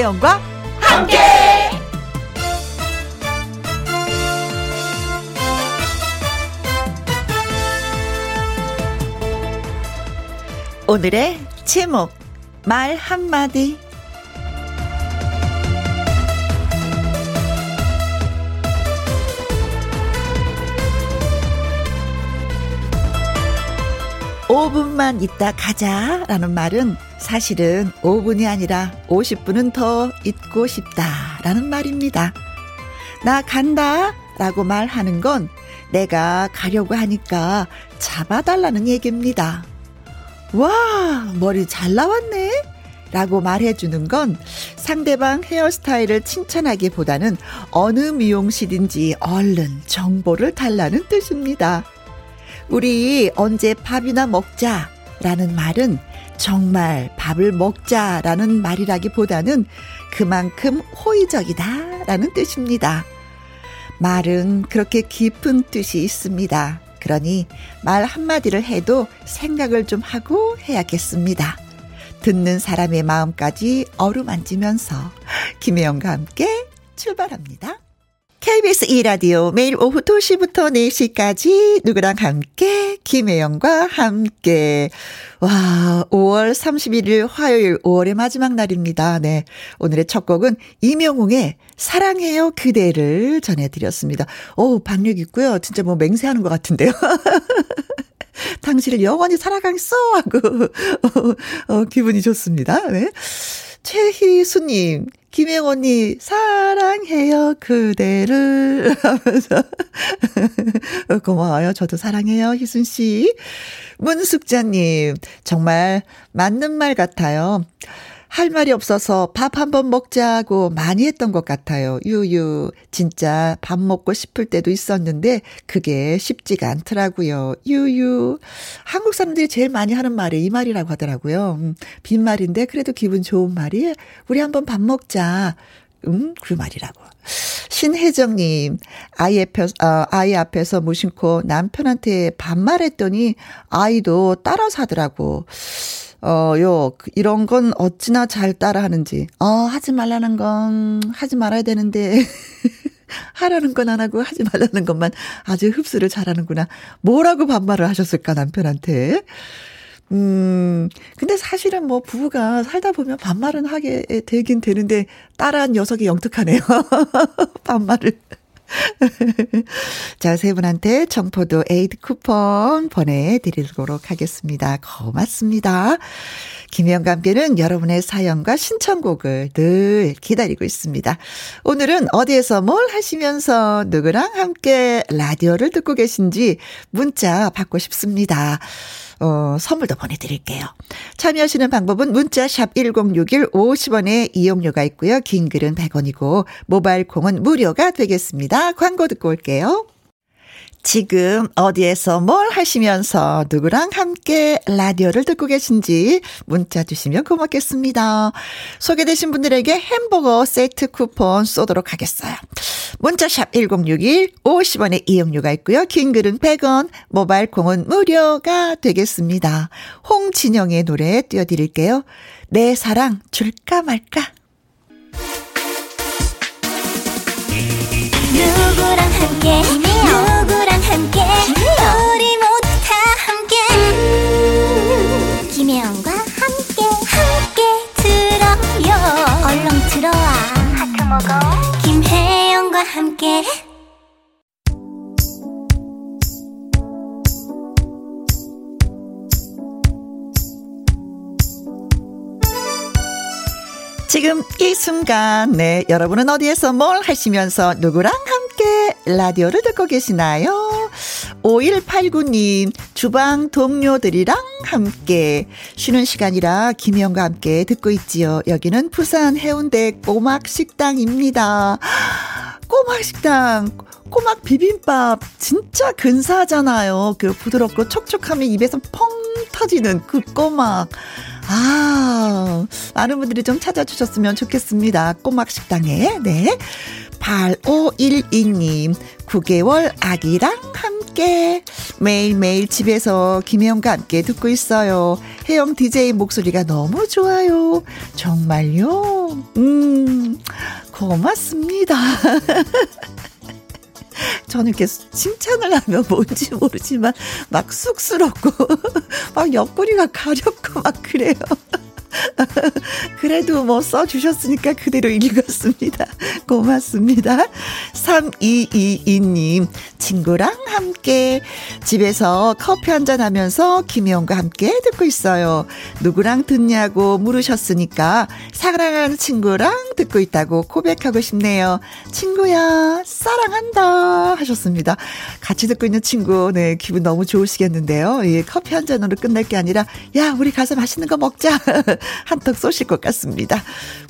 김혜영과 함께. 오늘의 제목 말 한마디 (5분만) 있다 가자 라는 말은 사실은 5분이 아니라 50분은 더 있고 싶다라는 말입니다. 나 간다 라고 말하는 건 내가 가려고 하니까 잡아달라는 얘기입니다. 와, 머리 잘 나왔네? 라고 말해주는 건 상대방 헤어스타일을 칭찬하기보다는 어느 미용실인지 얼른 정보를 달라는 뜻입니다. 우리 언제 밥이나 먹자 라는 말은 정말 밥을 먹자라는 말이라기보다는 그만큼 호의적이다 라는 뜻입니다. 말은 그렇게 깊은 뜻이 있습니다. 그러니 말 한마디를 해도 생각을 좀 하고 해야겠습니다. 듣는 사람의 마음까지 어루만지면서 김혜영과 함께 출발합니다. KBS 2라디오 매일 오후 2시부터 4시까지 누구랑 함께 김혜영과 함께 와 5월 31일 화요일 5월의 마지막 날입니다. 네 오늘의 첫 곡은 이명웅의 사랑해요 그대를 전해드렸습니다. 오 반력 있고요. 진짜 뭐 맹세하는 것 같은데요. 당신을 영원히 사랑하겠어 하고 어, 어, 기분이 좋습니다. 네. 최희수님, 김영 언니, 사랑해요, 그대를. 하면서. 고마워요. 저도 사랑해요, 희순씨. 문숙자님, 정말 맞는 말 같아요. 할 말이 없어서 밥 한 번 먹자고 많이 했던 것 같아요. 유유. 진짜 밥 먹고 싶을 때도 있었는데 그게 쉽지가 않더라고요. 유유. 한국 사람들이 제일 많이 하는 말이 이 말이라고 하더라고요. 음, 빈말인데 그래도 기분 좋은 말이 우리 한번 밥 먹자. 음, 그 말이라고. 신혜정님, 아이 앞에, 어, 아이 앞에서 무심코 남편한테 반말했더니 아이도 따라서 하더라고. 어, 요, 이런 건 어찌나 잘 따라 하는지. 어, 하지 말라는 건 하지 말아야 되는데. 하라는 건 안 하고 하지 말라는 것만 아주 흡수를 잘하는구나. 뭐라고 반말을 하셨을까, 남편한테. 음, 근데 사실은 뭐 부부가 살다 보면 반말은 하게 되긴 되는데, 따라한 녀석이 영특하네요. 반말을. 자, 세 분한테 청포도 에이드 쿠폰 보내드리도록 하겠습니다. 고맙습니다. 김혜영과 함께는 여러분의 사연과 신청곡을 늘 기다리고 있습니다. 오늘은 어디에서 뭘 하시면서 누구랑 함께 라디오를 듣고 계신지 문자 받고 싶습니다. 어, 선물도 보내드릴게요. 참여하시는 방법은 문자 샵 1061 50원에 이용료가 있고요. 긴 글은 100원이고 모바일 콩은 무료가 되겠습니다. 광고 듣고 올게요. 지금 어디에서 뭘 하시면서 누구랑 함께 라디오를 듣고 계신지 문자 주시면 고맙겠습니다. 소개되신 분들에게 햄버거 세트 쿠폰 쏘도록 하겠어요. 문자샵 1061 50원의 이용료가 있고요. 긴 글은 100원, 모바일 콩은 무료가 되겠습니다. 홍진영의 노래 띄워드릴게요. 내 사랑 줄까 말까? 누구랑 함께? 누구랑 함께? 우리 모두 다 함께. 음, 김혜영과 함께 함께 들어요. 얼렁 들어와. 하트 먹어. 김혜영과 함께. 지금 이 순간, 네, 여러분은 어디에서 뭘 하시면서 누구랑 함께 라디오를 듣고 계시나요? 5189님, 주방 동료들이랑 함께 쉬는 시간이라 김희영과 함께 듣고 있지요. 여기는 부산 해운대 꼬막 식당입니다. 꼬막 식당. 꼬막 비빔밥 진짜 근사하잖아요. 그 부드럽고 촉촉함이 입에서 펑 터지는 그 꼬막. 아, 많은 분들이 좀 찾아주셨으면 좋겠습니다. 꼬막 식당에. 네. 8512님, 9개월 아기랑 함께 매일매일 집에서 김혜영과 함께 듣고 있어요. 혜영 DJ 목소리가 너무 좋아요. 정말요? 음, 고맙습니다. 저는 이렇게 칭찬을 하면 뭔지 모르지만 막 쑥스럽고 막 옆구리가 가렵고 막 그래요. 그래도 뭐 써주셨으니까 그대로 읽었습니다. 고맙습니다. 3222님, 친구랑 함께 집에서 커피 한잔 하면서 김혜영과 함께 듣고 있어요. 누구랑 듣냐고 물으셨으니까 사랑하는 친구랑 듣고 있다고 고백하고 싶네요. 친구야, 사랑한다. 하셨습니다. 같이 듣고 있는 친구, 네, 기분 너무 좋으시겠는데요. 예, 커피 한 잔으로 끝날 게 아니라, 야, 우리 가서 맛있는 거 먹자. 한턱 쏘실 것 같습니다.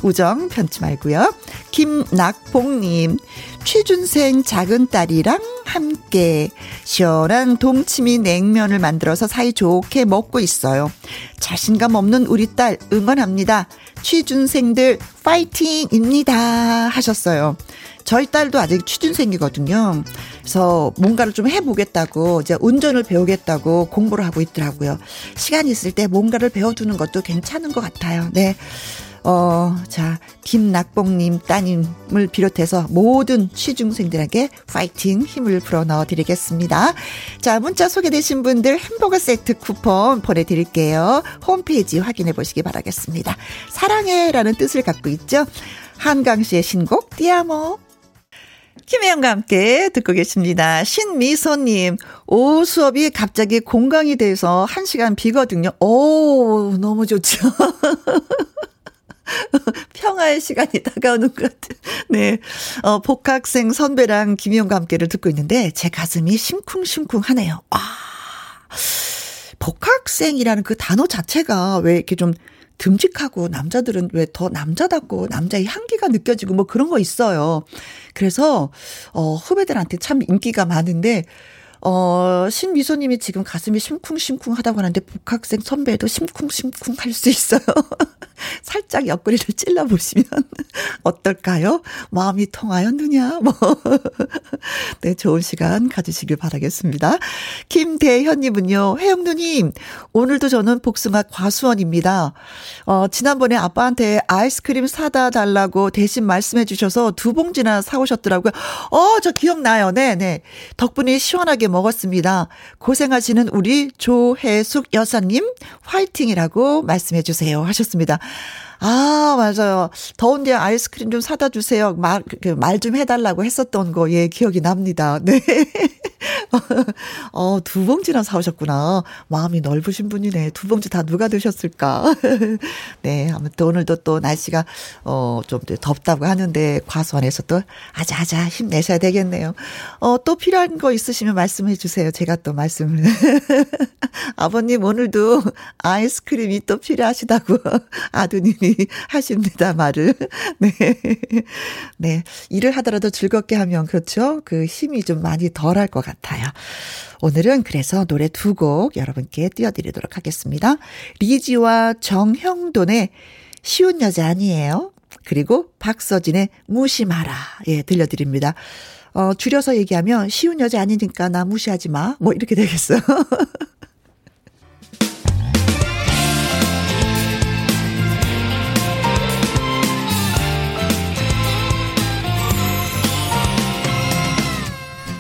우정 편치 말고요. 김낙봉님, 취준생 작은 딸이랑 함께 시원한 동치미 냉면을 만들어서 사이좋게 먹고 있어요. 자신감 없는 우리 딸 응원합니다. 취준생들 파이팅입니다. 하셨어요. 저희 딸도 아직 취준생이거든요. 그래서 뭔가를 좀 해보겠다고 이제 운전을 배우겠다고 공부를 하고 있더라고요. 시간 있을 때 뭔가를 배워두는 것도 괜찮은 것 같아요. 네. 어, 자, 김낙봉님 따님을 비롯해서 모든 취중생들에게 파이팅 힘을 불어 넣어 드리겠습니다. 자, 문자 소개되신 분들 햄버거 세트 쿠폰 보내드릴게요. 홈페이지 확인해 보시기 바라겠습니다. 사랑해 라는 뜻을 갖고 있죠. 한강 씨의 신곡 띠아모. 김혜영과 함께 듣고 계십니다. 신미소님, 오후 수업이 갑자기 공강이 돼서 1시간 비거든요. 오, 너무 좋죠. 평화의 시간이 다가오는 것 같아요. 네. 어, 복학생 선배랑 김희영과 함께를 듣고 있는데 제 가슴이 심쿵심쿵 하네요. 아. 복학생이라는 그 단어 자체가 왜 이렇게 좀 듬직하고 남자들은 왜 더 남자답고 남자의 향기가 느껴지고 뭐 그런 거 있어요. 그래서 어 후배들한테 참 인기가 많은데 어, 신미소님이 지금 가슴이 심쿵심쿵 하다고 하는데 복학생 선배도 심쿵심쿵 할 수 있어요. 살짝 옆구리를 찔러보시면 어떨까요? 마음이 통하였느냐? 뭐. 네, 좋은 시간 가지시길 바라겠습니다. 김대현님은요, 혜영누님, 오늘도 저는 복숭아 과수원입니다. 어, 지난번에 아빠한테 아이스크림 사다 달라고 대신 말씀해 주셔서 두 봉지나 사오셨더라고요. 어, 저 기억나요. 네네. 네. 덕분에 시원하게 먹었습니다. 고생하시는 우리 조혜숙 여사님, 화이팅이라고 말씀해 주세요. 하셨습니다. 아, 맞아요. 더운데 아이스크림 좀 사다 주세요. 말, 그, 말좀 해달라고 했었던 거, 예, 기억이 납니다. 네. 어, 두 봉지나 사오셨구나. 마음이 넓으신 분이네. 두 봉지 다 누가 드셨을까? 네, 아무튼 오늘도 또 날씨가, 어, 좀 덥다고 하는데, 과수원에서 또 아자아자 힘내셔야 되겠네요. 어, 또 필요한 거 있으시면 말씀해 주세요. 제가 또 말씀을. 아버님, 오늘도 아이스크림이 또 필요하시다고 아드님이 하십니다, 말을. 네. 네. 일을 하더라도 즐겁게 하면, 그렇죠? 그 힘이 좀 많이 덜 할 것 같아요. 오늘은 그래서 노래 두 곡 여러분께 띄워드리도록 하겠습니다. 리지와 정형돈의 쉬운 여자 아니에요. 그리고 박서진의 무심하라. 예, 들려드립니다. 어, 줄여서 얘기하면 쉬운 여자 아니니까 나 무시하지 마. 뭐 이렇게 되겠어요.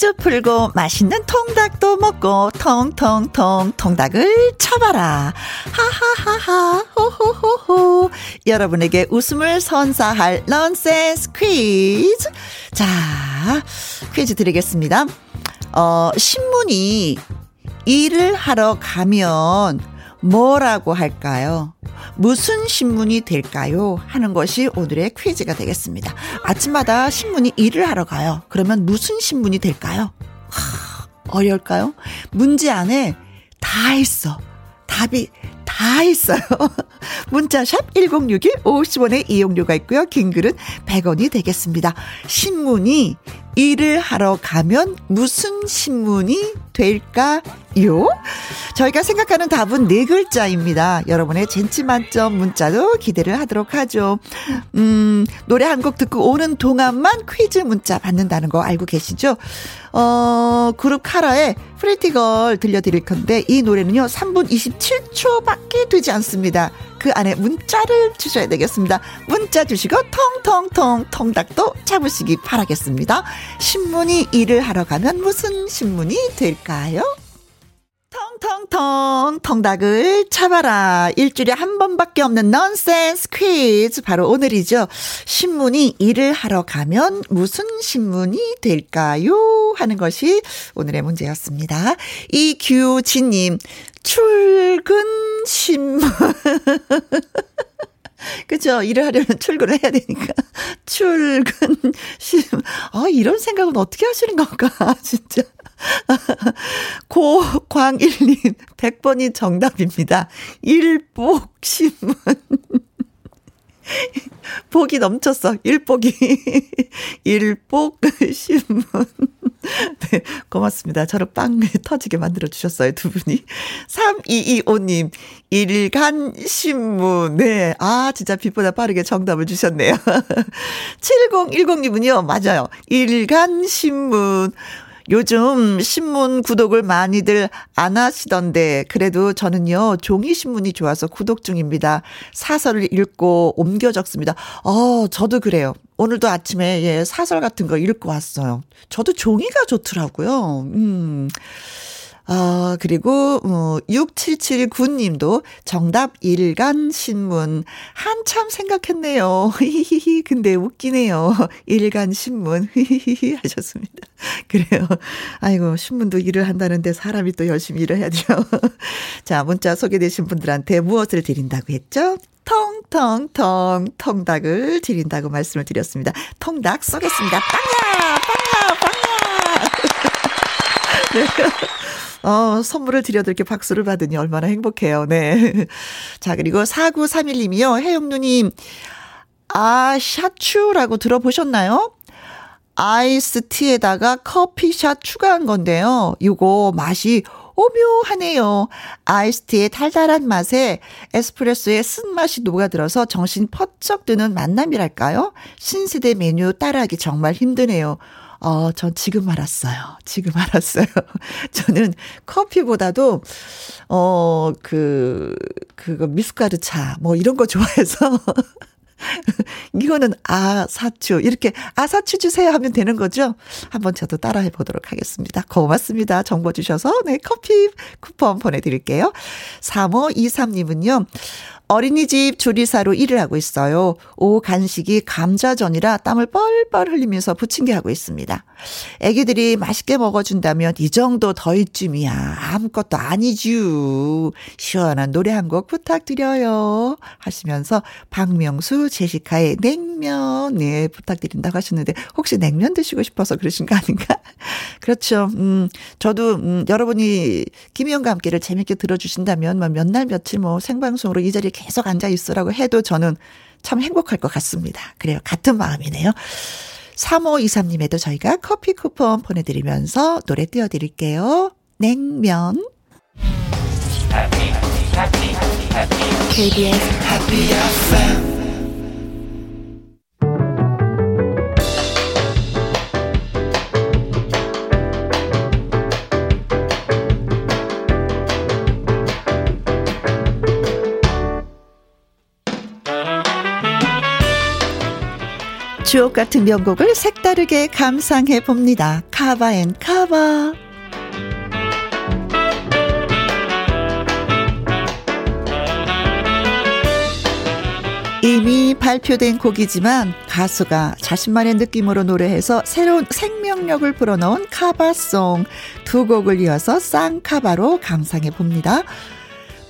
퀴즈 풀고 맛있는 통닭도 먹고 통통통 통닭을 쳐봐라. 하하하하 호호호호. 여러분에게 웃음을 선사할 넌센스 퀴즈. 자, 퀴즈 드리겠습니다. 어, 신문이 일을 하러 가면 뭐라고 할까요? 무슨 신문이 될까요? 하는 것이 오늘의 퀴즈가 되겠습니다. 아침마다 신문이 일을 하러 가요. 그러면 무슨 신문이 될까요? 하, 어려울까요? 문제 안에 다 있어. 답이 다 있어요. 문자샵 1061 50원의 이용료가 있고요. 긴 글은 100원이 되겠습니다. 신문이 일을 하러 가면 무슨 신문이 될까요? 저희가 생각하는 답은 네 글자입니다. 여러분의 젠치 만점 문자도 기대를 하도록 하죠. 음, 노래 한 곡 듣고 오는 동안만 퀴즈 문자 받는다는 거 알고 계시죠? 어, 그룹 카라의 Pretty Girl 들려드릴 건데 이 노래는요 3분 27초밖에 되지 않습니다. 그 안에 문자를 주셔야 되겠습니다. 문자 주시고 통통통 통닭도 잡으시기 바라겠습니다. 신문이 일을 하러 가면 무슨 신문이 될까요? 통통통 통닭을 잡아라. 일주일에 한 번밖에 없는 넌센스 퀴즈 바로 오늘이죠. 신문이 일을 하러 가면 무슨 신문이 될까요? 하는 것이 오늘의 문제였습니다. 이규진님 출근 신문 그죠? 일을 하려면 출근을 해야 되니까. 출근, 심. 아, 이런 생각은 어떻게 하시는 건가, 진짜. 고광일님, 100번이 정답입니다. 일복신문. 복이 넘쳤어. 일복이. 일복신문. 네, 고맙습니다. 저를 빵 터지게 만들어 주셨어요, 두 분이. 3225님, 일간신문. 네, 아, 진짜 빛보다 빠르게 정답을 주셨네요. 7010님은요, 맞아요. 일간신문. 요즘 신문 구독을 많이들 안 하시던데 그래도 저는요 종이 신문이 좋아서 구독 중입니다. 사설을 읽고 옮겨 적습니다. 어, 저도 그래요. 오늘도 아침에 예, 사설 같은 거 읽고 왔어요. 저도 종이가 좋더라고요. 음. 아, 그리고, 어, 6779님도 정답 일간 신문. 한참 생각했네요. 히히히. 근데 웃기네요. 일간 신문. 히히히. 하셨습니다. 그래요. 아이고, 신문도 일을 한다는데 사람이 또 열심히 일을 해야죠. 자, 문자 소개되신 분들한테 무엇을 드린다고 했죠? 통통통 통닭을 드린다고 말씀을 드렸습니다. 통닭 쏘겠습니다. 빵야! 빵야! 빵야! 네. 어, 선물을 드려도 이렇게 박수를 받으니 얼마나 행복해요. 네. 자, 그리고 4931님이요. 혜영누님, 아, 샤추라고 들어보셨나요? 아이스티에다가 커피샷 추가한 건데요. 이거 맛이 오묘하네요. 아이스티의 달달한 맛에 에스프레소의 쓴맛이 녹아들어서 정신 퍼쩍 드는 만남이랄까요? 신세대 메뉴 따라하기 정말 힘드네요. 어, 전 지금 알았어요. 지금 알았어요. 저는 커피보다도, 어, 그, 그거 미숫가루 차, 뭐 이런 거 좋아해서. 이거는 아사추 이렇게 아사추 주세요 하면 되는 거죠. 한번 저도 따라해 보도록 하겠습니다. 고맙습니다. 정보 주셔서 네 커피 쿠폰 보내드릴게요. 3523님은요. 어린이집 조리사로 일을 하고 있어요. 오후 간식이 감자전이라 땀을 뻘뻘 흘리면서 부침개 하고 있습니다. 애기들이 맛있게 먹어준다면 이 정도 더위쯤이야. 아무것도 아니쥬. 시원한 노래 한 곡 부탁드려요. 하시면서 박명수 제시카의 냉면, 네, 부탁드린다고 하셨는데, 혹시 냉면 드시고 싶어서 그러신 거 아닌가? 그렇죠. 음, 저도, 음, 여러분이 김희영과 함께를 재밌게 들어주신다면, 뭐 몇 날 며칠 뭐 생방송으로 이 자리에 계속 앉아 있으라고 해도 저는 참 행복할 것 같습니다. 그래요. 같은 마음이네요. 3523님에도 저희가 커피 쿠폰 보내드리면서 노래 띄워드릴게요. 냉면. KBS Happy FM 주옥 같은 명곡을 색다르게 감상해 봅니다. 카바 앤 카바. 이미 발표된 곡이지만 가수가 자신만의 느낌으로 노래해서 새로운 생명력을 불어넣은 카바송 두 곡을 이어서 쌍카바로 감상해 봅니다.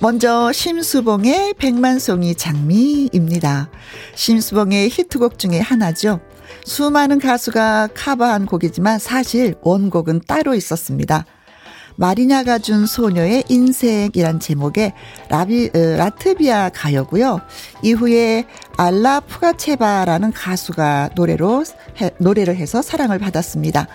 먼저 심수봉의 백만송이 장미입니다. 심수봉의 히트곡 중에 하나죠. 수많은 가수가 카바한 곡이지만 사실 원곡은 따로 있었습니다. 마리냐가 준 소녀의 인생이란 제목의 라비, 어, 라트비아 가요고요. 이후에 알라 푸가체바라는 가수가 노래로 해, 노래를 해서 사랑을 받았습니다.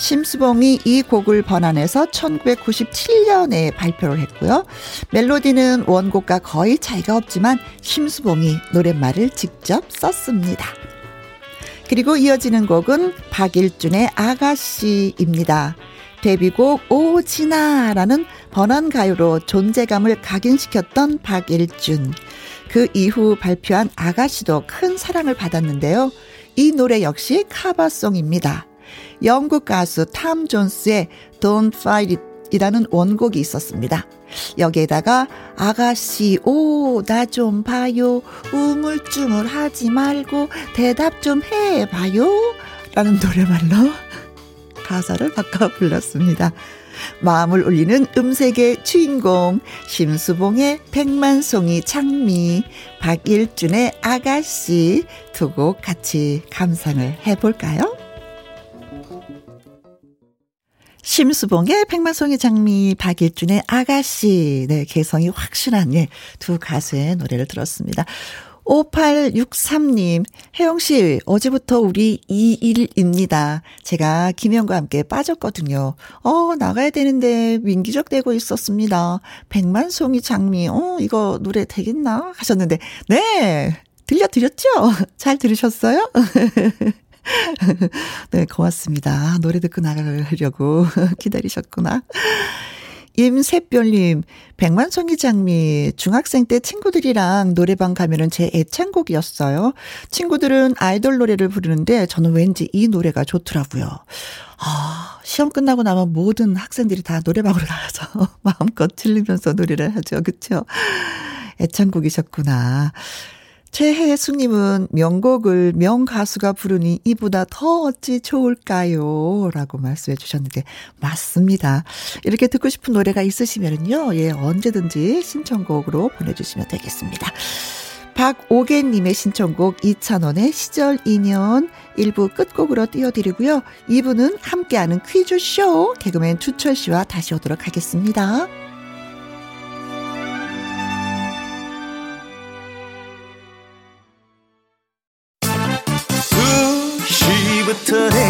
심수봉이 이 곡을 번안해서 1997년에 발표를 했고요. 멜로디는 원곡과 거의 차이가 없지만 심수봉이 노랫말을 직접 썼습니다. 그리고 이어지는 곡은 박일준의 아가씨입니다. 데뷔곡 오진아라는 번안 가요로 존재감을 각인시켰던 박일준. 그 이후 발표한 아가씨도 큰 사랑을 받았는데요. 이 노래 역시 카바송입니다. 영국 가수 탐 존스의 Don't Fight It 이라는 원곡이 있었습니다. 여기에다가 아가씨 오 나 좀 봐요 우물쭈물 하지 말고 대답 좀 해봐요 라는 노래말로 가사를 바꿔 불렀습니다. 마음을 울리는 음색의 주인공 심수봉의 백만송이 장미 박일준의 아가씨 두 곡 같이 감상을 해볼까요? 심수봉의 백만송이 장미, 박일준의 아가씨, 네, 개성이 확실한, 예, 두 가수의 노래를 들었습니다. 5863님, 혜영씨, 어제부터 우리 2일입니다. 제가 김영과 함께 빠졌거든요. 어, 나가야 되는데 민기적되고 있었습니다. 백만송이 장미, 어, 이거 노래 되겠나? 하셨는데, 네, 들려드렸죠? 잘 들으셨어요? 네, 고맙습니다. 노래 듣고 나가려고 기다리셨구나. 임새별님, 백만송이 장미, 중학생 때 친구들이랑 노래방 가면은 제 애창곡이었어요. 친구들은 아이돌 노래를 부르는데 저는 왠지 이 노래가 좋더라고요. 아, 시험 끝나고 나면 모든 학생들이 다 노래방으로 나가서 마음껏 들리면서 노래를 하죠. 그쵸? 애창곡이셨구나. 최혜수님은 명곡을 명가수가 부르니 이보다 더 어찌 좋을까요? 라고 말씀해 주셨는데, 맞습니다. 이렇게 듣고 싶은 노래가 있으시면요, 예, 언제든지 신청곡으로 보내주시면 되겠습니다. 박오개님의 신청곡 이찬원의 시절 인연 1부 끝곡으로 띄워드리고요. 2부는 함께하는 퀴즈쇼 개그맨 주철 씨와 다시 오도록 하겠습니다.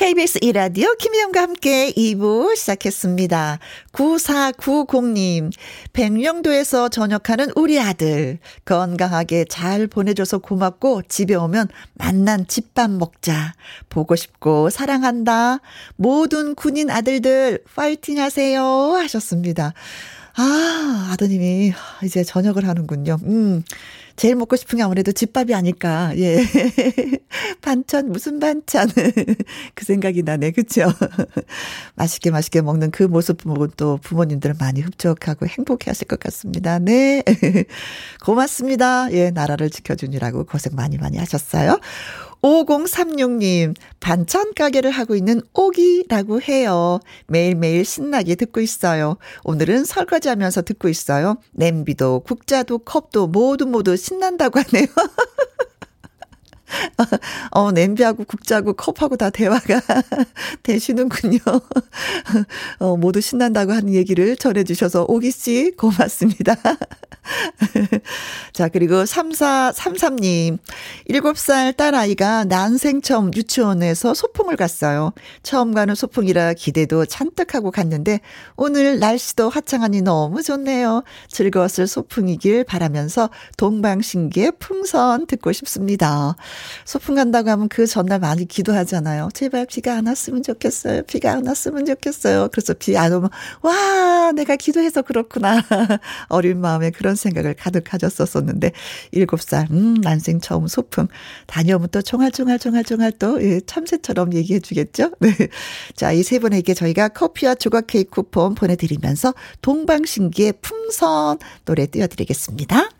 KBS 이라디오 김희영과 함께 2부 시작했습니다. 9490님, 백령도에서 전역하는 우리 아들. 건강하게 잘 보내줘서 고맙고 집에 오면 만난 집밥 먹자. 보고 싶고 사랑한다. 모든 군인 아들들 파이팅 하세요. 하셨습니다. 아, 아드님이 이제 전역을 하는군요. 음. 제일 먹고 싶은 게 아무래도 집밥이 아닐까. 예. 반찬, 무슨 반찬. 그 생각이 나네. 그쵸? 맛있게 맛있게 먹는 그 모습 보고 또 부모님들 많이 흡족하고 행복해 하실 것 같습니다. 네. 고맙습니다. 예, 나라를 지켜주느라고 고생 많이 많이 하셨어요. 5036님, 반찬 가게를 하고 있는 오기라고 해요. 매일매일 신나게 듣고 있어요. 오늘은 설거지 하면서 듣고 있어요. 냄비도, 국자도, 컵도 모두 모두 신난다고 하네요. 어, 냄비하고 국자하고 컵하고 다 대화가 되시는군요. 어, 모두 신난다고 하는 얘기를 전해주셔서 오기씨 고맙습니다. 자, 그리고 3433님. 7살 딸아이가 난생 처음 유치원에서 소풍을 갔어요. 처음 가는 소풍이라 기대도 잔뜩 하고 갔는데 오늘 날씨도 화창하니 너무 좋네요. 즐거웠을 소풍이길 바라면서 동방신기의 풍선 듣고 싶습니다. 소풍 간다고 하면 그 전날 많이 기도하잖아요. 제발 비가 안 왔으면 좋겠어요. 비가 안 왔으면 좋겠어요. 그래서 비 안 오면 와 내가 기도해서 그렇구나. 어린 마음에 그런 생각을 가득 가졌었었는데, 일곱 살, 음, 난생 처음 소풍. 다녀오면 또 총알총알총알총알 또, 예, 참새처럼 얘기해 주겠죠? 네. 자, 이 세 분에게 저희가 커피와 조각 케이크 쿠폰 보내드리면서 동방신기의 풍선 노래 띄워드리겠습니다.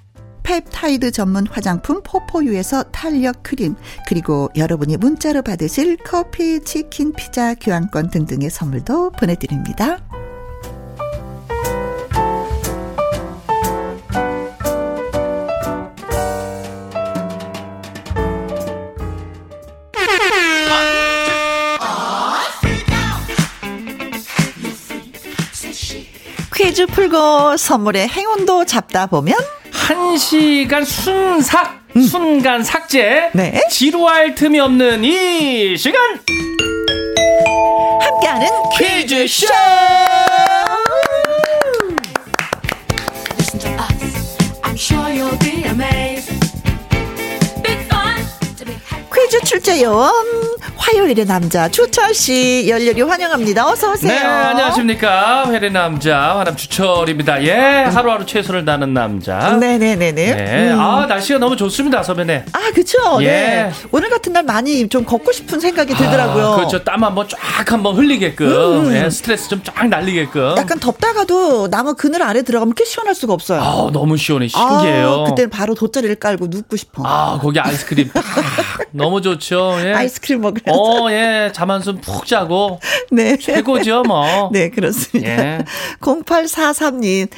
펩타이드 전문 화장품 포포유에서 탄력 크림, 그리고 여러분이 문자로 받으실 커피, 치킨, 피자, 교환권 등등의 선물도 보내드립니다. 퀴즈 풀고 선물의 행운도 잡다 보면 한 시간 순삭 음. 순간 삭제. 네. 지루할 틈이 없는 이 시간. 함께하는 퀴즈쇼! 퀴즈 출제 요원 화요일의 남자 주철 씨 열렬히 환영합니다. 어서 오세요. 네, 안녕하십니까. 회의 남자 화남 주철입니다. 예, 하루하루 최선을 다하는 남자. 네네네 네. 네. 음. 아, 날씨가 너무 좋습니다, 선배네. 아, 그쵸. 예. 네. 오늘 같은 날 많이 좀 걷고 싶은 생각이 들더라고요. 아, 그렇죠. 땀 한번 쫙 한번 흘리게끔. 음. 예, 스트레스 좀 쫙 날리게끔. 약간 덥다가도 나무 그늘 아래 들어가면 이렇게 시원할 수가 없어요. 아, 너무 시원해. 신기해요. 아, 그때는 바로 돗자리를 깔고 눕고 싶어. 아, 거기 아이스크림. 너무 좋죠. 예. 아이스크림 먹으면서. 어, 예. 잠 한숨 푹 자고. 네. 최고죠, 뭐. 네, 그렇습니다. 예. 0843님,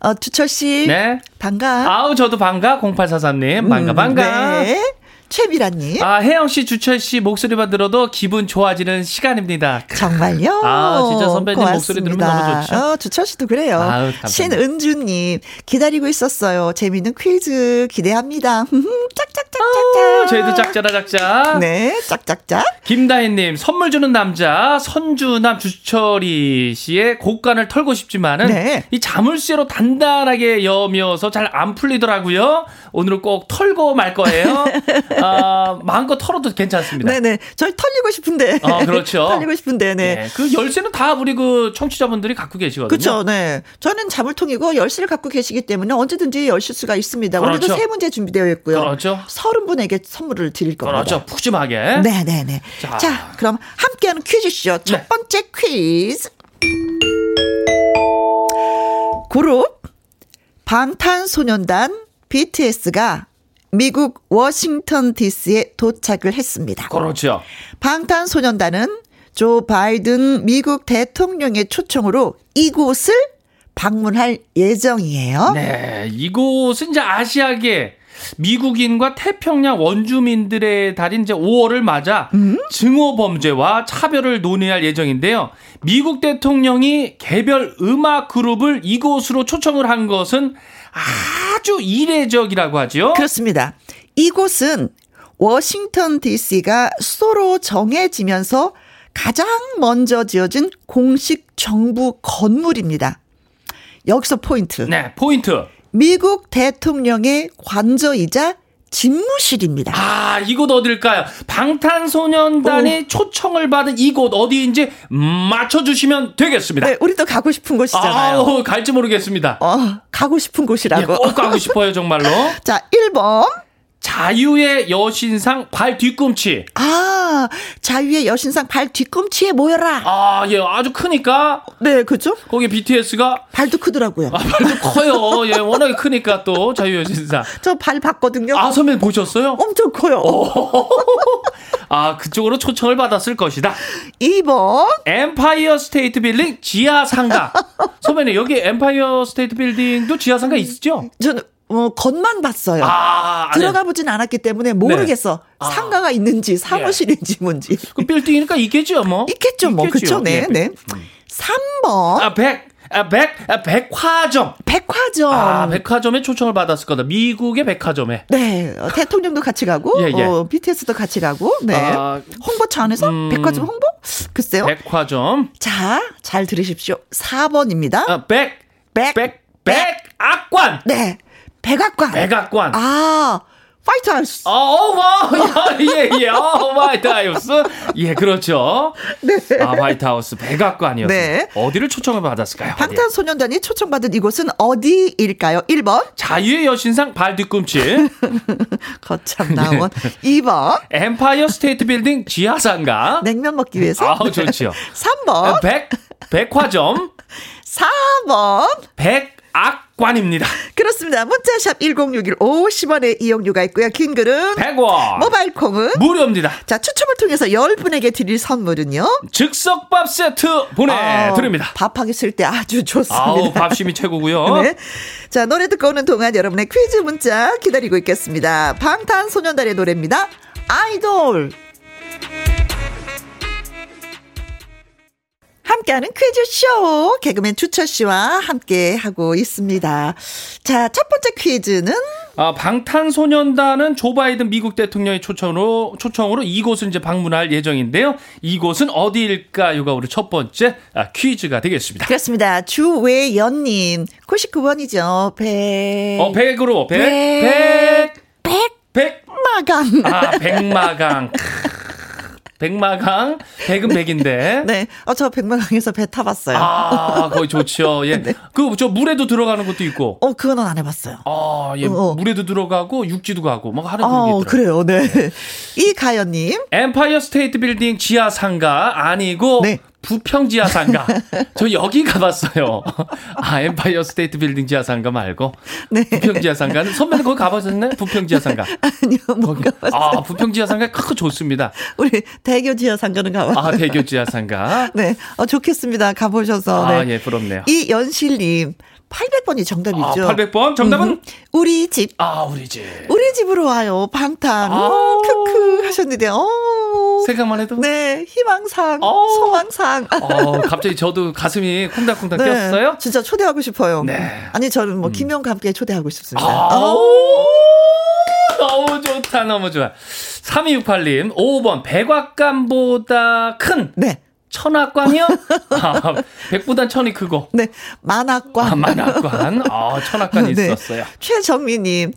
어, 주철 씨. 네. 반가. 아우, 저도 반가. 0843님. 반가, 반가. 음, 네. 최미라님. 아, 혜영 씨, 주철 씨 목소리만 들어도 기분 좋아지는 시간입니다. 정말요? 아, 진짜 선배님 고맙습니다. 목소리 들으면 너무 좋죠. 어, 주철 씨도 그래요. 아유. 신은주님, 기다리고 있었어요. 재밌는 퀴즈 기대합니다. 짝짝짝짝짝. 아, 저희도 짝짜라 짝짝. 네, 짝짝짝. 김다희님, 선물 주는 남자, 선주남 주철이 씨의 곡간을 털고 싶지만은, 네. 이 자물쇠로 단단하게 여며서 잘 안 풀리더라고요. 오늘은 꼭 털고 말 거예요. 아, 마음껏 털어도 괜찮습니다. 네네. 저희 털리고 싶은데. 아, 그렇죠. 털리고 싶은데, 네. 네, 그 열쇠는 다 우리 그 청취자분들이 갖고 계시거든요. 그렇죠, 네. 저는 자물통이고 열쇠를 갖고 계시기 때문에 언제든지 열실 수가 있습니다. 오늘도 그렇죠. 세 문제 준비되어 있고요. 그렇죠. 서른 분에게 선물을 드릴 겁니다. 그렇죠. 푸짐하게. 네, 네, 네. 자. 자, 그럼 함께하는 퀴즈쇼 첫 네. 번째 퀴즈. 그룹 방탄소년단 BTS가 미국 워싱턴 DC에 도착을 했습니다. 그렇죠. 방탄소년단은 조 바이든 미국 대통령의 초청으로 이곳을 방문할 예정이에요. 네, 이곳은 이제 아시아계 미국인과 태평양 원주민들의 달인 이제 5월을 맞아 증오 범죄와 차별을 논의할 예정인데요. 미국 대통령이 개별 음악 그룹을 이곳으로 초청을 한 것은 아주 이례적이라고 하죠. 그렇습니다. 이곳은 워싱턴 DC가 수도로 정해지면서 가장 먼저 지어진 공식 정부 건물입니다. 여기서 포인트. 네, 포인트. 미국 대통령의 관저이자 집무실입니다. 아, 이곳 어딜까요? 방탄소년단의 오. 초청을 받은 이곳 어디인지 맞춰주시면 되겠습니다. 네, 우리도 가고 싶은 곳이잖아요. 아, 갈지 모르겠습니다. 어, 가고 싶은 곳이라고. 예, 꼭 가고 싶어요, 정말로. 자, 1번. 자유의 여신상 발 뒤꿈치. 아, 자유의 여신상 발 뒤꿈치에 모여라. 아, 예, 아주 크니까. 네, 그죠? 거기 BTS가. 발도 크더라고요. 아, 발도 커요. 예, 워낙에 크니까 또 자유 여신상. 저 발 봤거든요. 아, 선배님 보셨어요? 엄청 커요. 아, 그쪽으로 초청을 받았을 것이다. 2번. 엠파이어 스테이트 빌딩 지하 상가. 선배님, 여기 엠파이어 스테이트 빌딩도 지하 상가 있죠? 저는 어, 겉만 봤어요. 아, 들어가 보진 않았기 때문에 모르겠어. 네. 아. 상가가 있는지 사무실인지 예. 뭔지. 그 빌딩이니까 있겠죠, 뭐. 있겠죠, 뭐. 그쵸, 네, 네. 음. 3번. 아, 100. 아, 백, 아, 백화점. 백화점. 아, 백화점에 초청을 받았을 거다. 미국의 백화점에. 네. 어, 대통령도 같이 가고, 예, 예. 어, BTS도 같이 가고, 네. 아, 홍보차 안에서 음, 백화점 홍보? 글쎄요. 백화점. 자, 잘 들으십시오. 4번입니다. 아, 백. 백. 백. 백악관. 네. 백악관. 백악관. 아, White House. 어, 머 예, 예, 어, White House. 예, 그렇죠. 네. 아, White House 백악관이었어요. 네. 어디를 초청을 받았을까요? 방탄소년단이 초청받은 이곳은 어디일까요? 1번. 자유의 여신상 발 뒤꿈치. 거참 나온. 네. 2번. 엠파이어 스테이트 빌딩 지하상가. 냉면 먹기 위해서. 아, 좋지요. 3번. 백, 백화점. 4번. 백, 악관입니다. 그렇습니다. 문자샵 1061 50원의 이용료가 있고요. 긴 글은 100원. 모바일 콩은 무료입니다. 자, 추첨을 통해서 10분에게 드릴 선물은요. 즉석밥 세트 보내드립니다. 아, 밥하기 싫을 때 아주 좋습니다. 아우, 밥심이 최고고요. 네. 자, 노래 듣고 오는 동안 여러분의 퀴즈 문자 기다리고 있겠습니다. 방탄소년단의 노래입니다. 아이돌. 함께하는 퀴즈쇼 개그맨 주철 씨와 함께 하고 있습니다. 자, 첫 번째 퀴즈는 아, 방탄소년단은 조 바이든 미국 대통령의 초청으로 초청으로 이곳을 이제 방문할 예정인데요. 이곳은 어디일까요가 우리 첫 번째 아, 퀴즈가 되겠습니다. 그렇습니다. 주외연 님 99번이죠. 백. 어, 백으로 백. 백. 백. 백. 마강. 아, 백마강. 백마강, 백은 백인데. 네. 어, 저 백마강에서 배 타봤어요. 아, 거기 좋죠. 예. 네. 그, 저 물에도 들어가는 것도 있고. 어, 그거는 안 해봤어요. 아, 예. 어, 어. 물에도 들어가고, 육지도 가고, 뭐 하는 어, 게 그래요. 네. 이가연님. 엠파이어 스테이트 빌딩 지하 상가 아니고, 네. 부평 지하 상가. 저 여기 가봤어요. 아, 엠파이어 스테이트 빌딩 지하 상가 말고. 네. 부평 지하 상가는 선배는 거기 가보셨나요? 부평 지하 상가. 아니요, 못 가봤어요. 아, 부평 지하 상가 크고 좋습니다. 우리 대교 지하 상가는 가봤어요. 아, 대교 지하 상가. 네. 어, 좋겠습니다. 가보셔서. 아, 네. 예, 부럽네요. 이 연실님. 800번이 정답이죠. 아, 800번? 정답은? 음, 우리 집. 아, 우리 집. 우리 집으로 와요. 방탄. 아~ 오, 크크 하셨는데, 어. 생각만 해도? 네, 희망상, 어~ 소망상. 어, 갑자기 저도 가슴이 콩닥콩닥 네, 뛰었어요? 진짜 초대하고 싶어요. 네. 아니, 저는 뭐, 음. 김영과 함께 초대하고 싶습니다. 아~ 너무 좋다, 너무 좋아. 3268님, 5번, 백악관보다 큰. 네. 천악관이요? 아, 백보단 천이 크고. 네. 만악관. 아, 만악관. 아, 천악관이 네. 있었어요. 최정미님,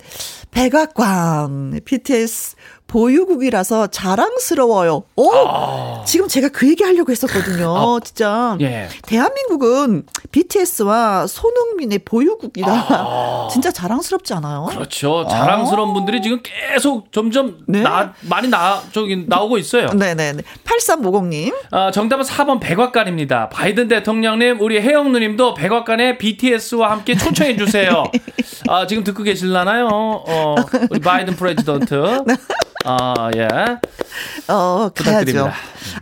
백악관, BTS 보유국이라서 자랑스러워요. 오, 아. 지금 제가 그 얘기 하려고 했었거든요. 아. 진짜. 예. 대한민국은 BTS와 손흥민의 보유국이라 아. 진짜 자랑스럽지 않아요? 그렇죠. 자랑스러운 아. 분들이 지금 계속 점점 네. 나, 많이 나, 저기 나오고 있어요. 네네네. 8350님. 아, 정답은 4번 백악관입니다. 바이든 대통령님, 우리 혜영 누님도 백악관에 BTS와 함께 초청해 주세요. 아, 지금 듣고 계실라나요? 어, 우리 바이든 President. 아, 예. 어, 가야죠.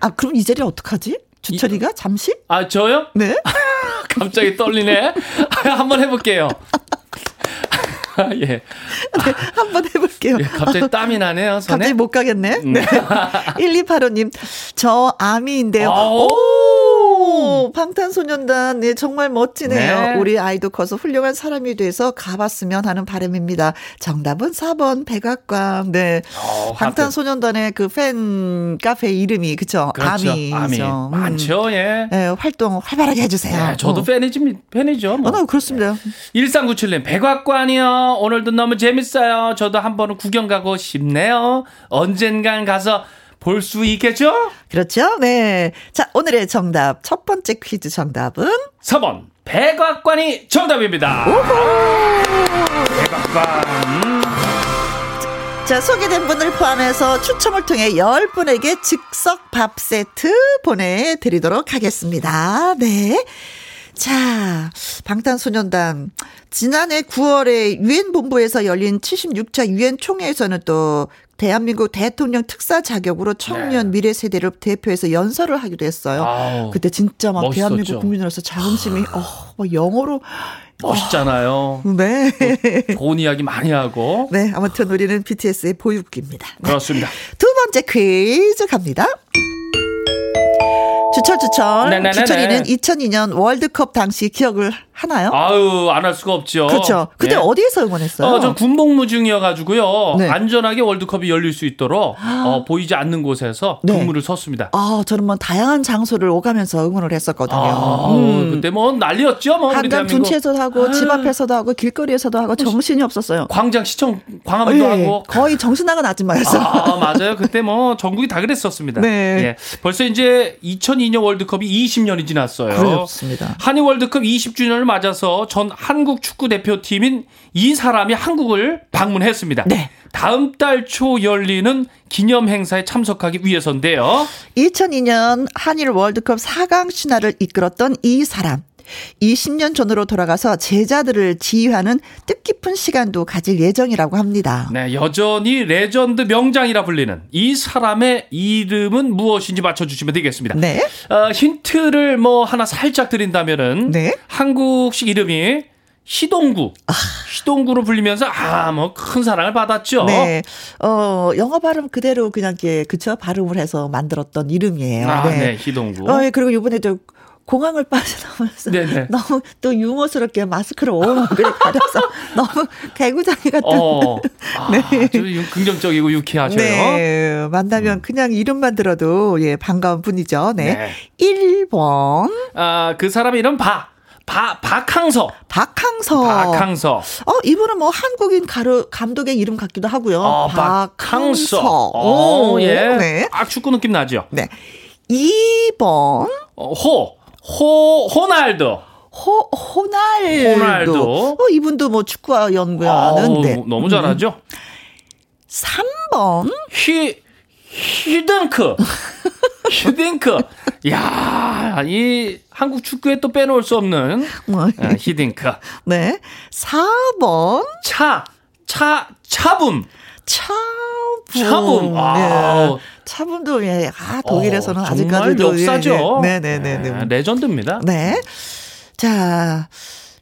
아, 그럼 이 자리 어떡하지? 주철이가 잠시? 아, 저요? 네. 갑자기 떨리네. 한번 해볼게요. 예. 네, 한번 해볼게요. 예, 갑자기 땀이 나네요, 손에. 갑자기 못 가겠네. 네. 1285님, 저 아미인데요. 오! 오, 방탄소년단, 네, 정말 멋지네요. 네. 우리 아이도 커서 훌륭한 사람이 돼서 가봤으면 하는 바람입니다. 정답은 4번, 백악관. 네. 어, 방탄소년단의 그 팬 카페 이름이, 그쵸? 그렇죠. 아미죠. 아미. 음. 많죠, 예. 네, 활동 활발하게 해주세요. 네, 저도 어. 팬이지, 팬이죠. 뭐. 어, 나 그렇습니다. 1397님, 백악관이요. 오늘도 너무 재밌어요. 저도 한 번은 구경 가고 싶네요. 언젠간 가서 볼 수 있겠죠? 그렇죠? 네. 자, 오늘의 정답. 첫 번째 퀴즈 정답은 4번, 백악관이 정답입니다. 백악관. 자, 소개된 분을 포함해서 추첨을 통해 10분에게 즉석 밥 세트 보내드리도록 하겠습니다. 네. 자, 방탄소년단. 지난해 9월에 유엔 본부에서 열린 76차 유엔 총회에서는 또 대한민국 대통령 특사 자격으로 청년 네. 미래 세대를 대표해서 연설을 하기도 했어요. 아우, 그때 진짜 막 멋있었죠. 대한민국 국민으로서 자긍심이, 어, 막 영어로. 멋있잖아요. 네. 좋은 이야기 많이 하고. 네, 아무튼 우리는 BTS의 보육기입니다. 네. 그렇습니다. 두 번째 퀴즈 갑니다. 주철 주철. 네네네네. 주철이는 2002년 월드컵 당시 기억을 하나요? 아유, 안 할 수가 없죠. 그렇죠. 그때 예. 어디에서 응원했어요? 어, 전 군복무 중이어가지고요. 네. 안전하게 월드컵이 열릴 수 있도록 어, 보이지 않는 곳에서 네. 근무를 섰습니다. 아, 저는 뭐 다양한 장소를 오가면서 응원을 했었거든요. 아, 음. 그때 뭐 난리였죠, 뭐 한강. 둔치에서도 하고 집 앞에서도 하고 길거리에서도 하고 정신이 없었어요. 광장 시청 광화문도 예, 하고. 거의 정신 나간 아줌마였어요. 아, 맞아요. 그때 뭐 전국이 다 그랬었습니다. 네. 예. 벌써 이제 2002년 월드컵이 20년이 지났어요. 그렇습니다. 한일 월드컵 20주년을 맞아서 전 한국 축구 대표팀인 이 사람이 한국을 방문했습니다. 네. 다음 달 초 열리는 기념 행사에 참석하기 위해서인데요. 2002년 한일 월드컵 4강 신화를 이끌었던 이 사람. 20년 전으로 돌아가서 제자들을 지휘하는 뜻깊은 시간도 가질 예정이라고 합니다. 네, 여전히 레전드 명장이라 불리는 이 사람의 이름은 무엇인지 맞춰주시면 되겠습니다. 네. 어, 힌트를 뭐 하나 살짝 드린다면은 네. 한국식 이름이 시동구, 시동구로 불리면서 아 뭐 큰 사랑을 받았죠. 네. 어, 영어 발음 그대로 그냥 이렇게 그쵸 발음을 해서 만들었던 이름이에요. 아, 네, 시동구. 어, 예, 그리고 이번에도 공항을 빠져나오면서 네네. 너무 또 유머스럽게 마스크를 오만그리 가려서 너무 개구장이 같은 어, 아, 아주 유- 긍정적이고 유쾌하셔요. 네, 만나면 그냥 이름만 들어도 예, 반가운 분이죠. 네. 네. 1번 아, 그 사람 이름 박, 박, 박항서, 박항서. 박항서. 어, 이분은 뭐 한국인 가르, 감독의 이름 같기도 하고요. 어, 박항서. 박항서. 어, 예. 네. 딱 축구 느낌 나죠. 네. 2번 어, 호, 호, 호날두. 호, 호날두. 호날두. 어, 이분도 뭐 축구와 연구하는데. 아우, 너무 잘하죠. 3번 휘, 히든크. 히딩크. 야, 이 한국 축구에 또 빼놓을 수 없는 뭐, 아, 히딩크. 네. 4번 차, 차, 차붐. 차분. 차분. 와우. 네. 차분도 예. 아, 독일에서는 어, 아직까지도 정말 역사죠. 예, 예. 네네 네. 네, 레전드입니다. 네. 자,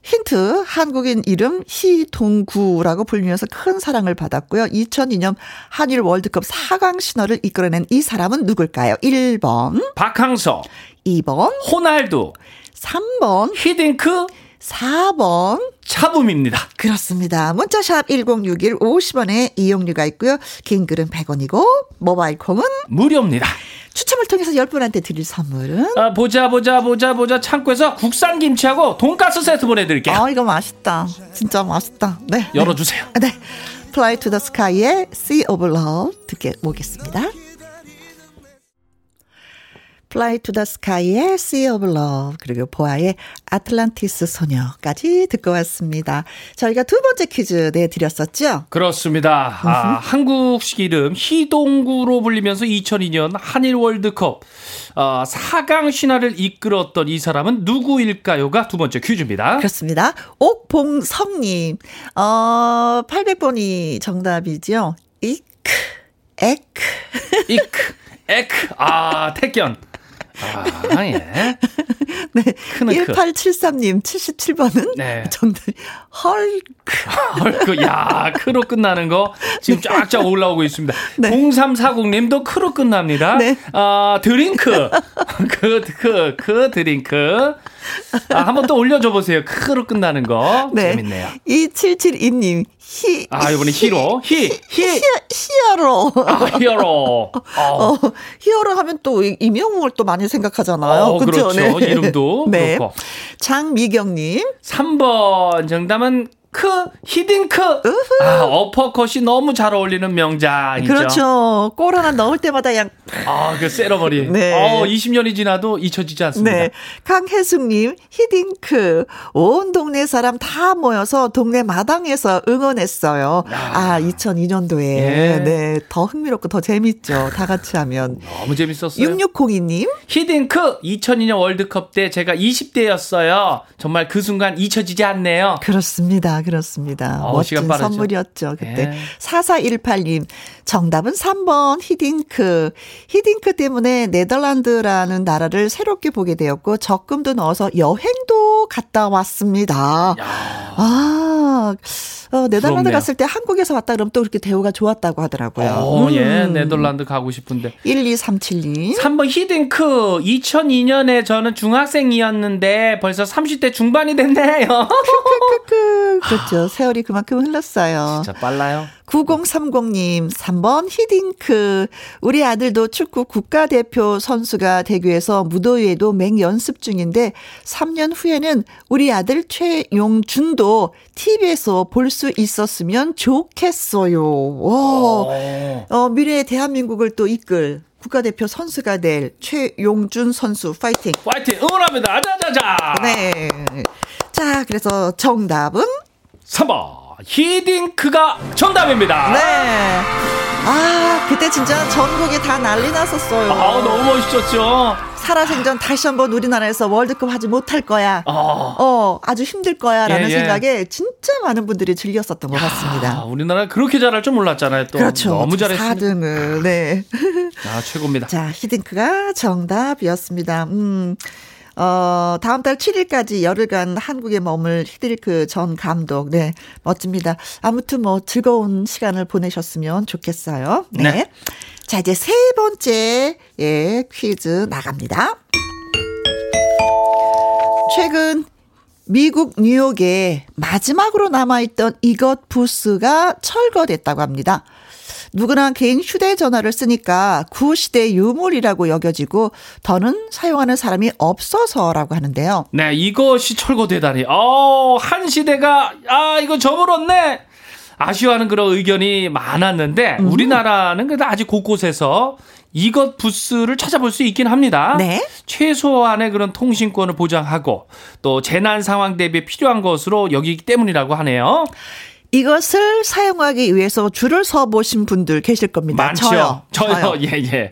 힌트. 한국인 이름 희동구라고 불리면서 큰 사랑을 받았고요. 2002년 한일 월드컵 4강 신화를 이끌어낸 이 사람은 누굴까요? 1번, 박항서, 2번, 호날두, 3번, 히딩크, 4번. 차붐입니다. 그렇습니다. 문자샵 1061 50원에 이용료가 있고요. 긴 글은 100원이고 모바일 콩은 무료입니다. 추첨을 통해서 10분한테 드릴 선물은 아, 보자 보자 보자 보자 창고에서 국산 김치하고 돈가스 세트 보내드릴게요. 아 이거 맛있다. 진짜 맛있다. 네. 열어주세요. 네. Fly to the Sky의 Sea of Love 듣게 보겠습니다. Fly to the Sky의 Sea of Love 그리고 보아의 아틀란티스 소녀까지 듣고 왔습니다. 저희가 두 번째 퀴즈 내드렸었죠? 그렇습니다. 아, 한국식 이름 희동구로 불리면서 2002년 한일 월드컵 어, 4강 신화를 이끌었던 이 사람은 누구일까요가 두 번째 퀴즈입니다. 그렇습니다. 옥봉성님, 어, 800번이 정답이죠. 이크, 에크. 이크, 에크, 아, 택견. 아, 예. 네. 크는 크. 1873님 77번은 네. 정답 헐크. 헐크, 야, 크로 끝나는 거 지금 쫙쫙 올라오고 있습니다. 네. 0340님도 크로 끝납니다. 네. 아, 드링크. 그, 그, 그 드링크. 아, 한번 또 올려줘 보세요. 크로 끝나는 거. 네. 재밌네요. 2772님 히 아, 이번에 히로. 히, 히. 히, 히어로. 아, 히어로. 어, 어, 히어로 하면 또 이- 이명웅을 또 많이 생각하잖아요. 어, 그쵸? 그렇죠. 이름도 네. 그렇고. 장미경님. 3번 정답은 크 히딩크. 아, 어퍼컷이 너무 잘 어울리는 명장이죠. 그렇죠. 골 하나 넣을 때마다 그냥 아, 그 세러머니. 네. 어, 20년이 지나도 잊혀지지 않습니다. 네. 강혜숙님, 히딩크. 온 동네 사람 다 모여서 동네 마당에서 응원했어요. 아, 2002년도에. 예. 네. 더 흥미롭고 더 재밌죠. 다 같이 하면. 너무 재밌었어요. 6602님. 히딩크 2002년 월드컵 때 제가 20대였어요. 정말 그 순간 잊혀지지 않네요. 그렇습니다. 그렇습니다. 시간 멋진. 선물이었죠. 그때. 예. 4418님. 정답은 3번 히딩크. 히딩크 때문에 네덜란드라는 나라를 새롭게 보게 되었고 적금도 넣어서 여행도 갔다 왔습니다. 아, 어, 네덜란드 부럽네요. 갔을 때 한국에서 왔다 그러면 또 그렇게 대우가 좋았다고 하더라고요. 어, 예, 음. 네덜란드 가고 싶은데. 1237님. 3번 히딩크 2002년에 저는 중학생이었는데 벌써 30대 중반이 됐네요. 크크크. 그렇죠. 세월이 그만큼 흘렀어요. 진짜 빨라요. 9030님, 3번 히딩크. 우리 아들도 축구 국가대표 선수가 위해서 무더위에도 맹연습 중인데, 3년 후에는 우리 아들 최용준도 TV에서 볼 수 있었으면 좋겠어요. 와. 어. 어, 미래의 대한민국을 또 이끌 국가대표 선수가 될 최용준 선수 파이팅. 파이팅 응원합니다. 아자자자. 네. 자, 그래서 정답은 3번 히딩크가 정답입니다. 네. 아, 그때 진짜 전국이 다 난리 났었어요. 아, 너무 멋있었죠. 살아생전 다시 한번 우리나라에서 월드컵 하지 못할 거야. 아, 어, 아주 힘들 거야. 라는 예, 예. 생각에 진짜 많은 분들이 즐겼었던 것 아, 같습니다. 우리나라 그렇게 잘할 줄 몰랐잖아요. 또 그렇죠. 너무 잘했습니다. 4등을, 네. 아, 최고입니다. 자, 히딩크가 정답이었습니다. 음. 어, 다음 달 7일까지 열흘간 한국에 머물 히딩크 전 감독. 네, 멋집니다. 아무튼 뭐 즐거운 시간을 보내셨으면 좋겠어요. 네. 네. 자, 이제 세 번째, 예, 퀴즈 나갑니다. 최근 미국 뉴욕에 마지막으로 남아있던 이것 부스가 철거됐다고 합니다. 누구나 개인 휴대전화를 쓰니까 구시대 유물이라고 여겨지고 더는 사용하는 사람이 없어서라고 하는데요. 네, 이것이 철거되다니. 어, 한 시대가, 아, 이거 저물었네. 아쉬워하는 그런 의견이 많았는데, 음. 우리나라는 그래도 아직 곳곳에서 이것 부스를 찾아볼 수 있긴 합니다. 네. 최소한의 그런 통신권을 보장하고, 또 재난 상황 대비에 필요한 것으로 여기기 때문이라고 하네요. 이것을 사용하기 위해서 줄을 서 보신 분들 계실 겁니다. 많죠. 저요. 저요. 예, 예.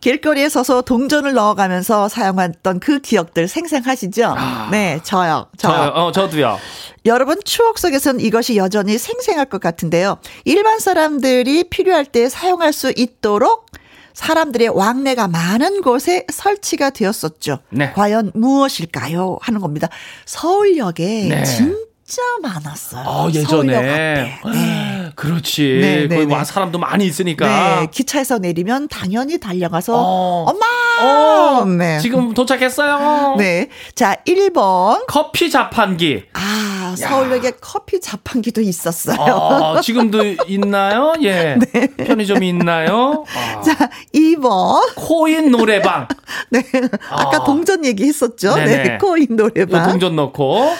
길거리에 서서 동전을 넣어가면서 사용했던 그 기억들 생생하시죠? 네, 저요. 저요. 저요. 어, 저도요. 여러분 추억 속에선 이것이 여전히 생생할 것 같은데요. 일반 사람들이 필요할 때 사용할 수 있도록 사람들의 왕래가 많은 곳에 설치가 되었었죠. 네. 과연 무엇일까요? 하는 겁니다. 서울역에 네. 진 짜 많았어요. 어, 서울역 예전에. 앞에. 네. 그렇지. 네, 네, 거기 네. 와 사람도 많이 있으니까. 네, 기차에서 내리면 당연히 달려가서 어. 엄마. 어, 네. 지금 도착했어요. 네. 자, 1번. 커피 자판기. 아, 서울역에 커피 자판기도 있었어요. 아, 지금도 있나요? 예. 편의점이 있나요? 아, 네. 자, 2번. 코인 노래방. 네. 아까 아. 동전 얘기 했었죠? 네네. 네. 코인 노래방. 동전 넣고.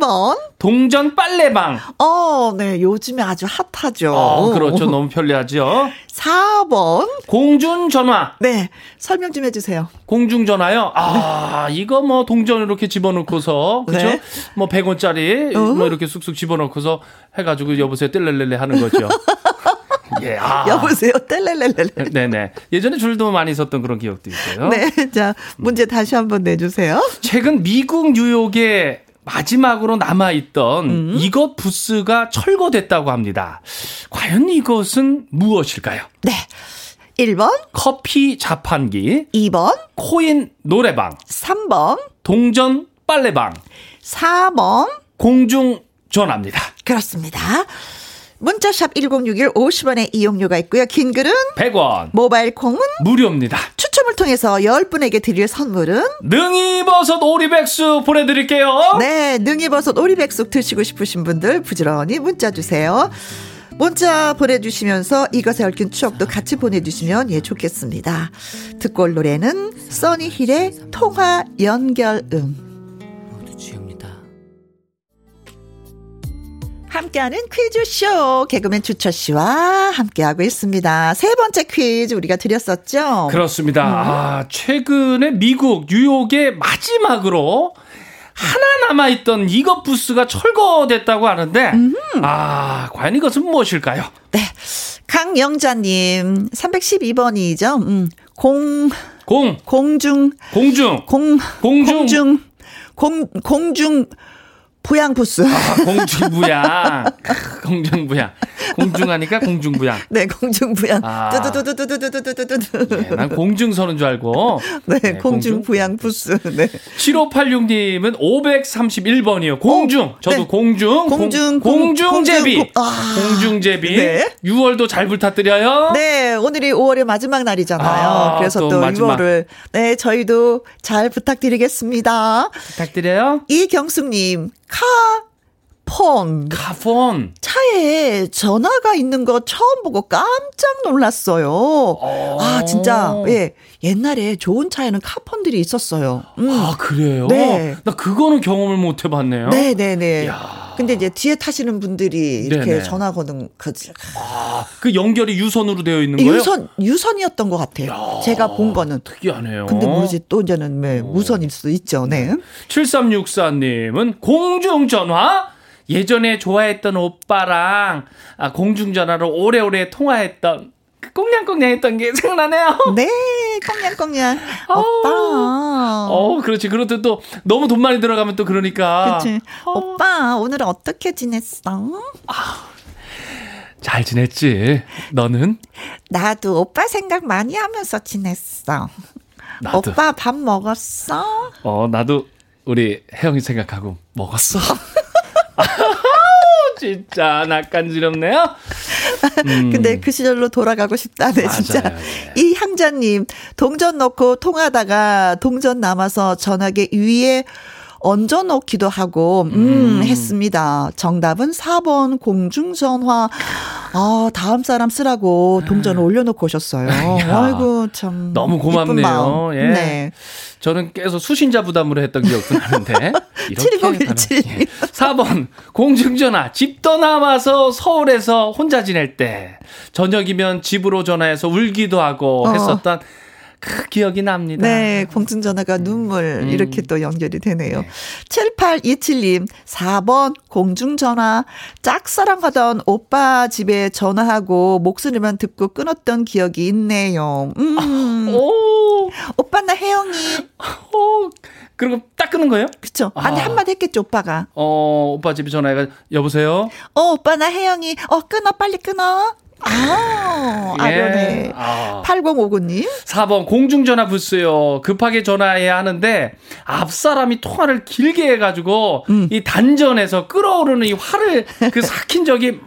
3번. 동전 빨래방. 어, 네. 요즘에 아주 핫하죠. 어, 그렇죠. 너무 편리하죠. 4번. 공중전화. 네. 설명 좀 해주세요. 공중전화요? 아, 이거 뭐 동전 이렇게 집어넣고서, 그죠? 네. 뭐 100원짜리, 어. 뭐 이렇게 쑥쑥 집어넣고서 해가지고 여보세요, 뜰렐렐레 하는 거죠. 예, 아. 여보세요. 뗄렐렐렐. 네네. 예전에 줄도 많이 섰던 그런 기억도 있고요. 네. 자, 문제 다시 한번 내주세요. 최근 미국 뉴욕에 마지막으로 남아있던 음. 이것 부스가 철거됐다고 합니다. 과연 이것은 무엇일까요? 네. 1번, 커피 자판기, 2번, 코인 노래방, 3번, 동전 빨래방, 4번. 공중 전화입니다. 그렇습니다. 문자샵 1061 50원의 이용료가 있고요. 긴 글은 100원 모바일 콩은 무료입니다. 추첨을 통해서 10분에게 드릴 선물은 능이버섯 오리백수 보내드릴게요. 네, 능이버섯 오리백숙 드시고 싶으신 분들 부지런히 문자 주세요. 문자 보내주시면서 이것에 얽힌 추억도 같이 보내주시면 예 좋겠습니다. 듣고 올 노래는 써니힐의 통화 연결음. 함께하는 퀴즈쇼 개그맨 주철 씨와 함께하고 있습니다. 세 번째 퀴즈 우리가 드렸었죠. 그렇습니다. 아, 최근에 미국 뉴욕의 마지막으로 하나 남아있던 이것 부스가 철거됐다고 하는데, 아, 과연 이것은 무엇일까요? 네. 강영자님, 312번이죠. 음, 공, 공, 공중, 공중, 공, 공중. 공중, 공, 공중, 부양부스. 아, 공중부양. 공중부양. 공중하니까 공중부양. 네, 공중부양. 아. 두두두두두두두두두두. 예, 난 공중서는 줄 알고. 네, 네, 공중부양부스. 네. 7586님은 531번이요. 공중. 어? 저도 네. 공중. 공중, 공, 공- 공중제비. 공중, 아. 공중제비. 네. 6월도 잘 부탁드려요. 네, 오늘이 5월의 마지막 날이잖아요. 아, 그래서 또 또, 마지막. 6월을, 네, 저희도 잘 부탁드리겠습니다. 부탁드려요. 이경숙님, 카폰. 카폰. 차에 전화가 있는 거 처음 보고 깜짝 놀랐어요. 아, 진짜, 예. 옛날에 좋은 차에는 카폰들이 있었어요. 음. 아, 그래요? 네. 나 그거는 경험을 못 해봤네요. 네네네. 야. 근데 이제 뒤에 타시는 분들이 이렇게 네네. 전화 거는 그 아, 그 연결이 유선으로 되어 있는 거예요? 유선 유선이었던 것 같아요. 제가 본 거는. 특이하네요. 근데 모르지 또 이제는 왜 무선일 수도 있죠. 네. 7364님은 공중 전화? 예전에 좋아했던 오빠랑 아, 공중전화로 오래오래 통화했던 그 꽁냥꽁냥 했던 게 생각나네요. 네, 꽁냥꽁냥. 오빠. 어, 그렇지. 그런데 또 너무 돈 많이 들어가면 또 그러니까. 그치. 오빠 오늘은 어떻게 지냈어? 잘 지냈지? 너는? 나도 오빠 생각 많이 하면서 지냈어. 나도. 오빠 밥 먹었어? 어, 나도 우리 혜영이 생각하고 먹었어. 진짜 낯간지럽네요. 음. 근데 그 시절로 돌아가고 싶다네 맞아요, 진짜. 예. 이향자님 동전 넣고 통하다가 동전 남아서 전화기 위에 얹어 놓기도 하고 음, 했습니다. 정답은 4번 공중전화. 아 다음 사람 쓰라고 동전을 올려놓고 오셨어요. 야. 아이고 참 너무 고맙네요. 예. 네. 저는 계속 수신자 부담으로 했던 기억도 나는데. 7017 님. 예. 4번 공중전화 집 떠나와서 서울에서 혼자 지낼 때 저녁이면 집으로 전화해서 울기도 하고 어. 했었던 그 기억이 납니다. 네, 공중 전화가 눈물 이렇게 또 연결이 되네요. 7827님 4번 공중 전화 짝사랑하던 오빠 집에 전화하고 목소리만 듣고 끊었던 기억이 있네요. 음. 오, 오빠 나 혜영이 오, 그리고 딱 끊은 거예요? 그쵸? 아니 아. 한마디 했겠죠 오빠가. 어, 오빠 집에 전화해가 여보세요. 어 오빠 나 혜영이 어 끊어 빨리 끊어. 아 아련해. 아. 8059님 4번 공중전화 부스요. 급하게 전화해야 하는데 앞 사람이 통화를 길게 해가지고 음. 이 단전에서 끓어오르는 이 화를 그 삭힌 적이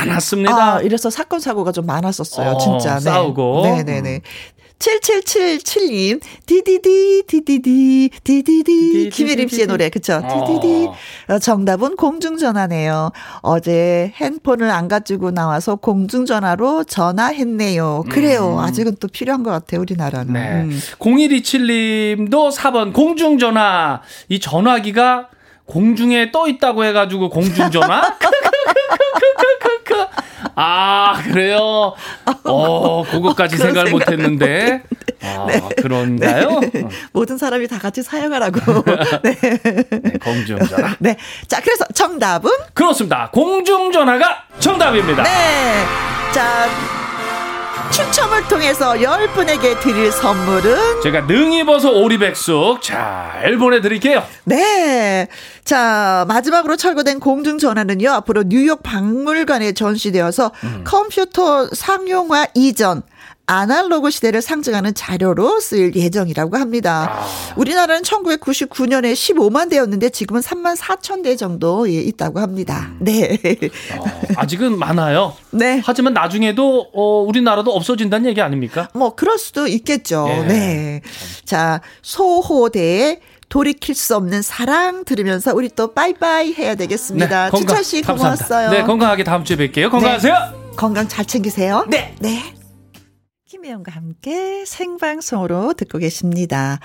많았습니다. 아, 이래서 사건 사고가 좀 많았었어요, 어, 진짜. 네. 싸우고. 네네네. 7777님, 디디디, 디디디, 디디디. 김혜림 씨의 노래, 그쵸? 디디디. 어, 정답은 공중전화네요. 어제 핸폰을 안 가지고 나와서 공중전화로 전화했네요. 그래요. 아직은 또 필요한 것 같아요, 우리나라는. 음. 네. 음. 0127님도 4번 공중전화. 이 전화기가 공중에 떠 있다고 해가지고 공중전화? 아, 그래요? 어, 그것까지 그런 생각을 못 했는데. 아, 그런가요? 어, 모든 사람이 다 같이 사용하라고. 네. 네, 공중전화. 네. 자, 그래서 정답은? 그렇습니다. 공중전화가 정답입니다. 네. 자, 추첨을 통해서 10분에게 드릴 선물은 제가 능이버섯 오리백숙 잘 보내드릴게요. 네. 자, 마지막으로 철거된 공중전화는요, 앞으로 뉴욕 박물관에 전시되어서 음. 컴퓨터 상용화 이전, 아날로그 시대를 상징하는 자료로 쓰일 예정이라고 합니다. 아. 우리나라는 1999년에 15만 대였는데 지금은 3만 4천 대 정도 예, 있다고 합니다. 음. 네. 어, 아직은 많아요. 네. 하지만 나중에도 어, 우리나라도 없어진다는 얘기 아닙니까? 뭐 그럴 수도 있겠죠. 예. 네. 자, 소호대의 돌이킬 수 없는 사랑 들으면서 우리 또 빠이빠이 해야 되겠습니다. 네, 건강, 추철 씨 고마웠어요. 네, 건강하게 다음 주에 뵐게요. 건강하세요. 네, 건강 잘 챙기세요. 네. 네. 김혜영과 함께 생방송으로 듣고 계십니다.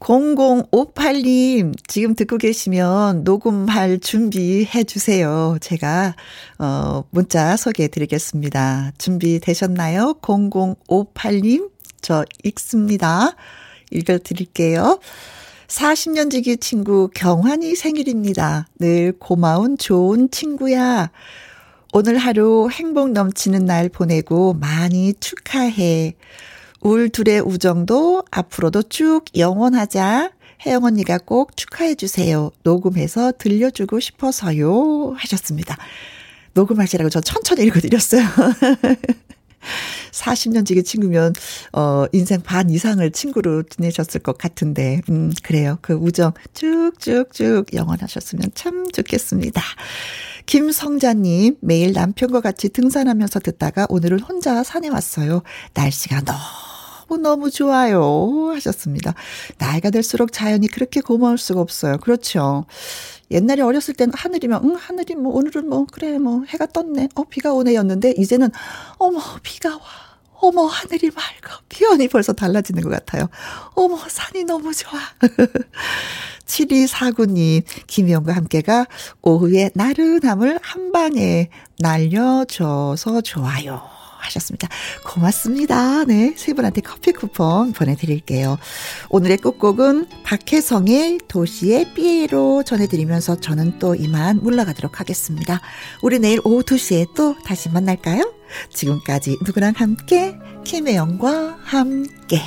0058님, 지금 듣고 계시면 녹음할 준비해 주세요. 제가, 어, 문자 소개해 드리겠습니다. 준비되셨나요? 0058님, 저 읽습니다. 읽어 드릴게요. 40년 지기 친구 경환이 생일입니다. 늘 고마운 좋은 친구야. 오늘 하루 행복 넘치는 날 보내고 많이 축하해. 울 둘의 우정도 앞으로도 쭉 영원하자. 혜영 언니가 꼭 축하해 주세요. 녹음해서 들려주고 싶어서요. 하셨습니다. 녹음하시라고 저 천천히 읽어드렸어요. 40년 지기 친구면, 어, 인생 반 이상을 친구로 지내셨을 것 같은데, 음, 그래요. 그 우정 쭉쭉쭉 영원하셨으면 참 좋겠습니다. 김성자님, 매일 남편과 같이 등산하면서 듣다가 오늘은 혼자 산에 왔어요. 날씨가 너무 너무 좋아요. 하셨습니다. 나이가 들수록 자연이 그렇게 고마울 수가 없어요. 그렇죠. 옛날에 어렸을 때는 하늘이면, 응, 하늘이 뭐, 오늘은 뭐, 그래, 뭐, 해가 떴네. 어, 비가 오네였는데, 이제는, 어머, 비가 와. 어머, 하늘이 맑아. 표현이 벌써 달라지는 것 같아요. 어머, 산이 너무 좋아. 7249님, 김희영과 함께가 오후에 나른함을 한 방에 날려줘서 좋아요. 하셨습니다. 고맙습니다. 네. 세 분한테 커피 쿠폰 보내드릴게요. 오늘의 끝곡은 박혜성의 도시의 삐에로 전해드리면서 저는 또 이만 물러가도록 하겠습니다. 우리 내일 오후 2시에 또 다시 만날까요? 지금까지 누구랑 함께, 김혜영과 함께.